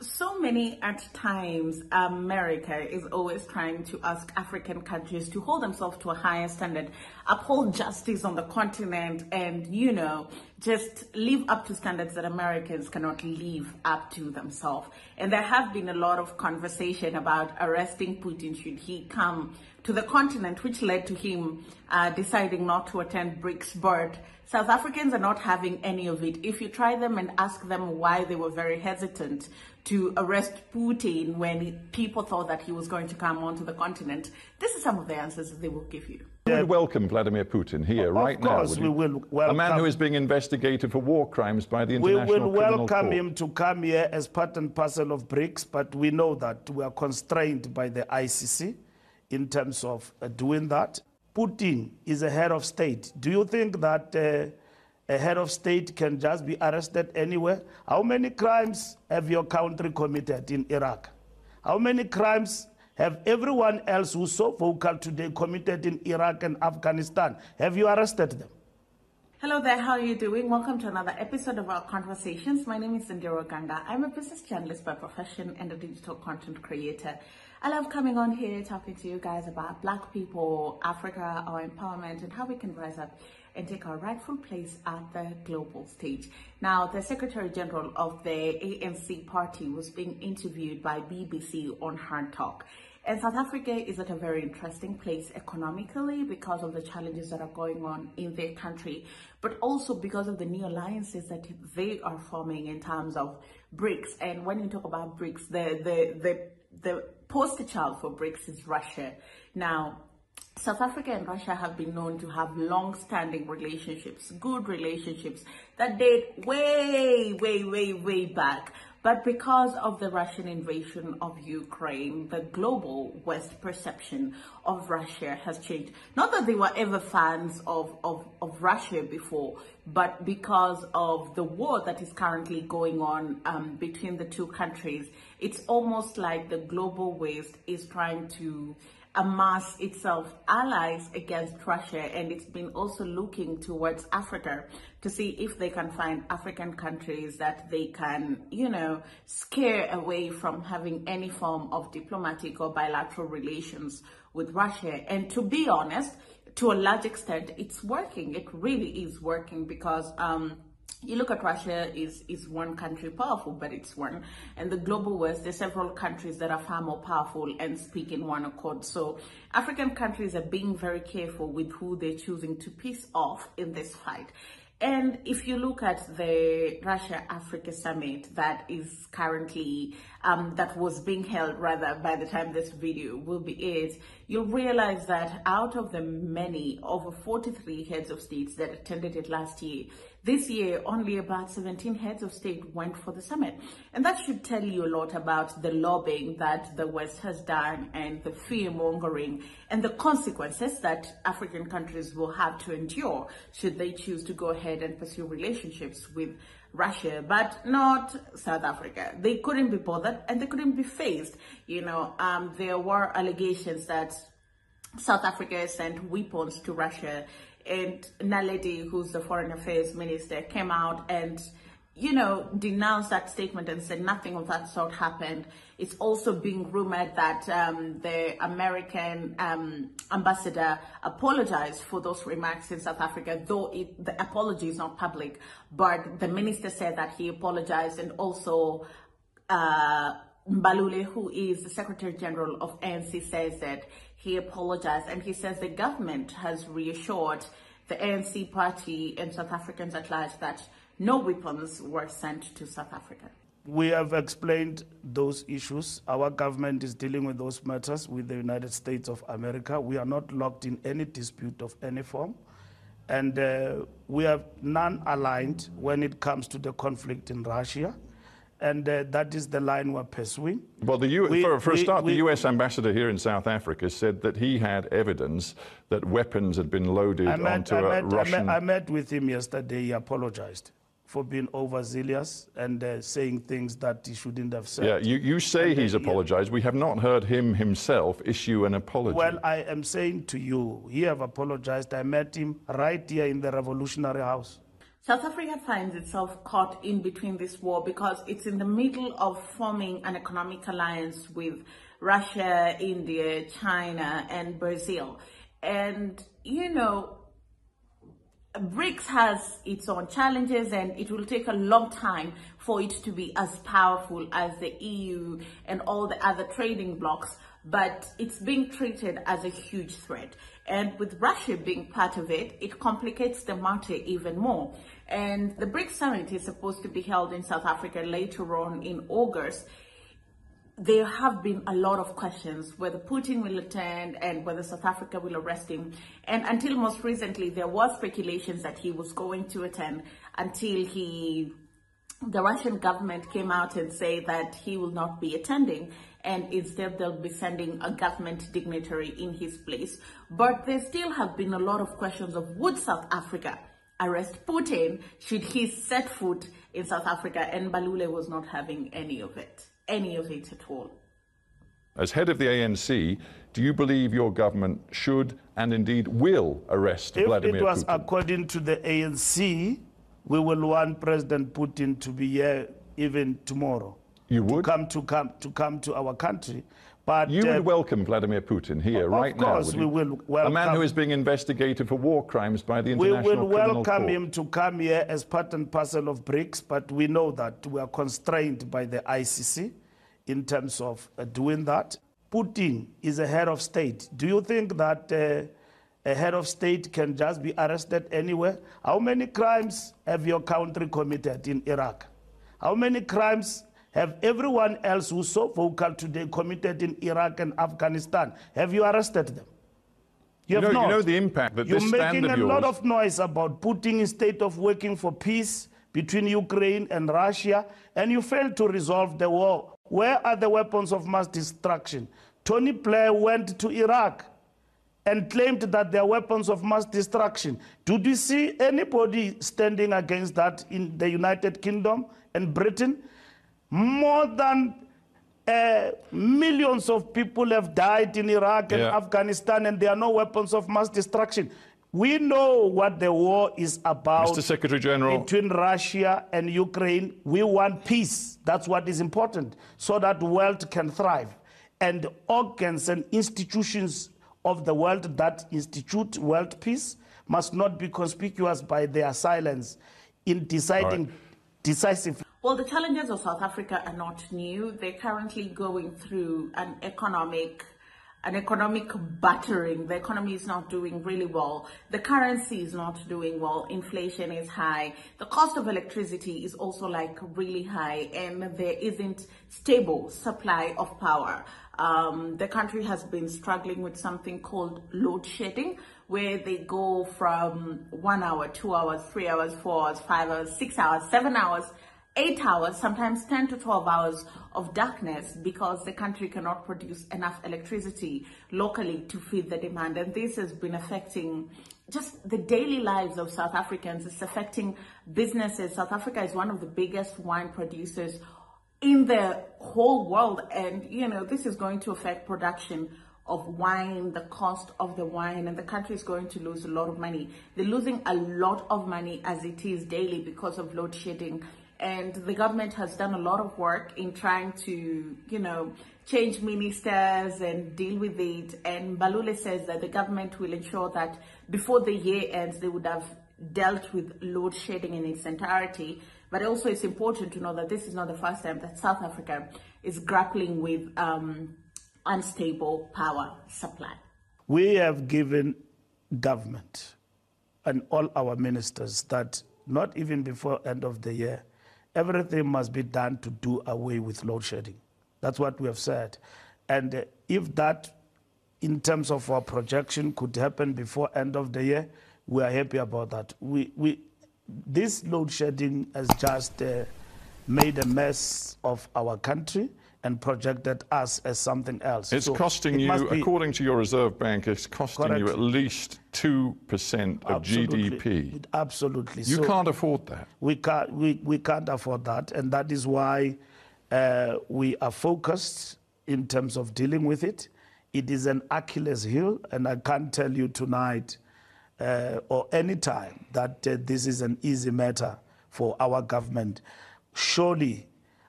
so many at times america is always trying to ask african countries to hold themselves to a higher standard uphold justice on the continent and you know just live up to standards that americans cannot live up to themselves and there have been a lot of conversation about arresting putin should he come to the continent which led to him uh, deciding not to attend brics but South Africans are not having any of it. If you try them and ask them why they were very hesitant to arrest Putin when people thought that he was going to come onto the continent, this is some of the answers that they will give you. Yeah. We welcome Vladimir Putin here of right course now. we will welcome, a man who is being investigated for war crimes by the International Criminal Court. We will Criminal welcome Court. him to come here as part and parcel of BRICS, but we know that we are constrained by the ICC in terms of uh, doing that. Putin is a head of state. Do you think that uh, a head of state can just be arrested anywhere? How many crimes have your country committed in Iraq? How many crimes have everyone else who's so vocal today committed in Iraq and Afghanistan? Have you arrested them? Hello there, how are you doing? Welcome to another episode of our conversations. My name is Ondiro Oganga. I'm a business journalist by profession and a digital content creator. I love coming on here talking to you guys about Black people, Africa, our empowerment, and how we can rise up and take our rightful place at the global stage. Now, the Secretary General of the ANC party was being interviewed by BBC on Hard Talk. And South Africa is at a very interesting place economically because of the challenges that are going on in their country, but also because of the new alliances that they are forming in terms of BRICS. And when you talk about BRICS, the the the the poster child for BRICS is Russia. Now, South Africa and Russia have been known to have long-standing relationships, good relationships that date way, way, way, way back. But because of the Russian invasion of Ukraine, the global West perception of Russia has changed. Not that they were ever fans of, of, of Russia before, but because of the war that is currently going on um, between the two countries, it's almost like the global West is trying to amass itself allies against Russia and it's been also looking towards Africa to see if they can find African countries that they can, you know, scare away from having any form of diplomatic or bilateral relations with Russia. And to be honest, to a large extent, it's working. It really is working because um, you look at Russia is is one country powerful, but it's one, and the global west. There's several countries that are far more powerful and speak in one accord. So African countries are being very careful with who they're choosing to piss off in this fight. And if you look at the Russia Africa summit that is currently, um, that was being held rather by the time this video will be aired, you'll realize that out of the many, over 43 heads of states that attended it last year, this year only about 17 heads of state went for the summit. And that should tell you a lot about the lobbying that the West has done and the fear mongering and the consequences that African countries will have to endure should they choose to go ahead and pursue relationships with Russia, but not South Africa. They couldn't be bothered and they couldn't be faced. You know, um, there were allegations that South Africa sent weapons to Russia and Naledi, who's the foreign affairs minister, came out and you know, denounced that statement and said nothing of that sort happened. It's also being rumored that um, the American um, ambassador apologized for those remarks in South Africa, though it, the apology is not public. But the minister said that he apologized and also uh, Mbalule, who is the Secretary General of ANC, says that he apologized and he says the government has reassured the ANC party and South Africans at large that no weapons were sent to South Africa. We have explained those issues. Our government is dealing with those matters with the United States of America. We are not locked in any dispute of any form. And uh, we are non aligned when it comes to the conflict in Russia. And uh, that is the line we're pursuing. Well, the U- We- for, for a start, we- the US ambassador here in South Africa said that he had evidence that weapons had been loaded met, onto I, a met, I, Russian. met, I met with him yesterday. He apologized for being overzealous and uh, saying things that he shouldn't have said. yeah, you, you say And, uh, he's yeah. apologized. We have not heard him himself issue an apology. Well, I am saying to you, he have apologized. I met him right here in the Revolutionary House. South Africa finds itself caught in between this war because it's in the middle of forming an economic alliance with Russia, India, China, and Brazil. And, you know, BRICS has its own challenges and it will take a long time for it to be as powerful as the EU and all the other trading blocs, but it's being treated as a huge threat. And with Russia being part of it, it complicates the matter even more. And the BRICS summit is supposed to be held in South Africa later on in August there have been a lot of questions whether Putin will attend and whether South Africa will arrest him. And until most recently, there was speculations that he was going to attend until he, the Russian government came out and say that he will not be attending. And instead, they'll be sending a government dignitary in his place. But there still have been a lot of questions of would South Africa arrest Putin should he set foot in South Africa? And Mbalule was not having any of it any of it at all. As head of the ANC, do you believe your government should and indeed will arrest if Vladimir Putin? If it was Putin? according to the ANC, we will want President Putin to be here even tomorrow. You would to come to come to come to our country. But you uh, would welcome Vladimir Putin here right now. Of course, we will welcome. A man who is being investigated for war crimes by the International We will welcome Court. him to come here as part and parcel of BRICS, but we know that we are constrained by the ICC in terms of uh, doing that. Putin is a head of state. Do you think that uh, a head of state can just be arrested anywhere? How many crimes have your country committed in Iraq? How many crimes have everyone else who's so vocal today committed in Iraq and Afghanistan? Have you arrested them? You, you know, you know the impact that You're this making a yours... lot of noise about Putin instead of working for peace between Ukraine and Russia, and you fail to resolve the war. Where are the weapons of mass destruction? Tony Blair went to Iraq and claimed that they are weapons of mass destruction. Did you see anybody standing against that in the United Kingdom and Britain? More than uh, millions of people have died in Iraq and yeah. Afghanistan, and there are no weapons of mass destruction. We know what the war is about. Mr. Secretary General. Between Russia and Ukraine, we want peace. That's what is important, so that the world can thrive. And organs and institutions of the world that institute world peace must not be conspicuous by their silence in deciding right. decisively well, the challenges of South Africa are not new. They're currently going through an economic an economic battering. The economy is not doing really well. The currency is not doing well. Inflation is high. The cost of electricity is also like really high and there isn't stable supply of power. Um, the country has been struggling with something called load shedding, where they go from one hour, two hours, three hours, four hours, five hours, six hours, seven hours eight hours, sometimes 10 to 12 hours of darkness because the country cannot produce enough electricity locally to feed the demand. And this has been affecting just the daily lives of South Africans. It's affecting businesses. South Africa is one of the biggest wine producers in the whole world. And, you know, this is going to affect production of wine, the cost of the wine, and the country is going to lose a lot of money. They're losing a lot of money as it is daily because of load shedding and the government has done a lot of work in trying to, you know, change ministers and deal with it. And Mbalule says that the government will ensure that before the year ends, they would have dealt with load shedding in its entirety. But also, it's important to know that this is not the first time that South Africa is grappling with um, unstable power supply. We have given government and all our ministers that not even before end of the year everything must be done to do away with load shedding. That's what we have said. And uh, if that, in terms of our projection, could happen before end of the year, we are happy about that. We, we, this load shedding has just uh, made a mess of our country and projected us as something else. It's so costing it you, according to your Reserve Bank, it's costing correct. you at least 2% of Absolutely. GDP. Absolutely. You so can't afford that. We can't, we, we can't afford that. And that is why uh, we are focused in terms of dealing with it. It is an Achilles heel, and I can't tell you tonight uh, or any time that uh, this is an easy matter for our government. Surely,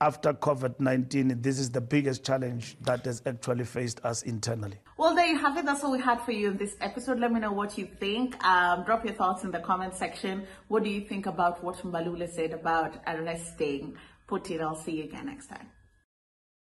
after COVID 19, this is the biggest challenge that has actually faced us internally. Well, there you have it. That's all we had for you in this episode. Let me know what you think. Um, drop your thoughts in the comment section. What do you think about what Mbalule said about arresting Putin? I'll see you again next time.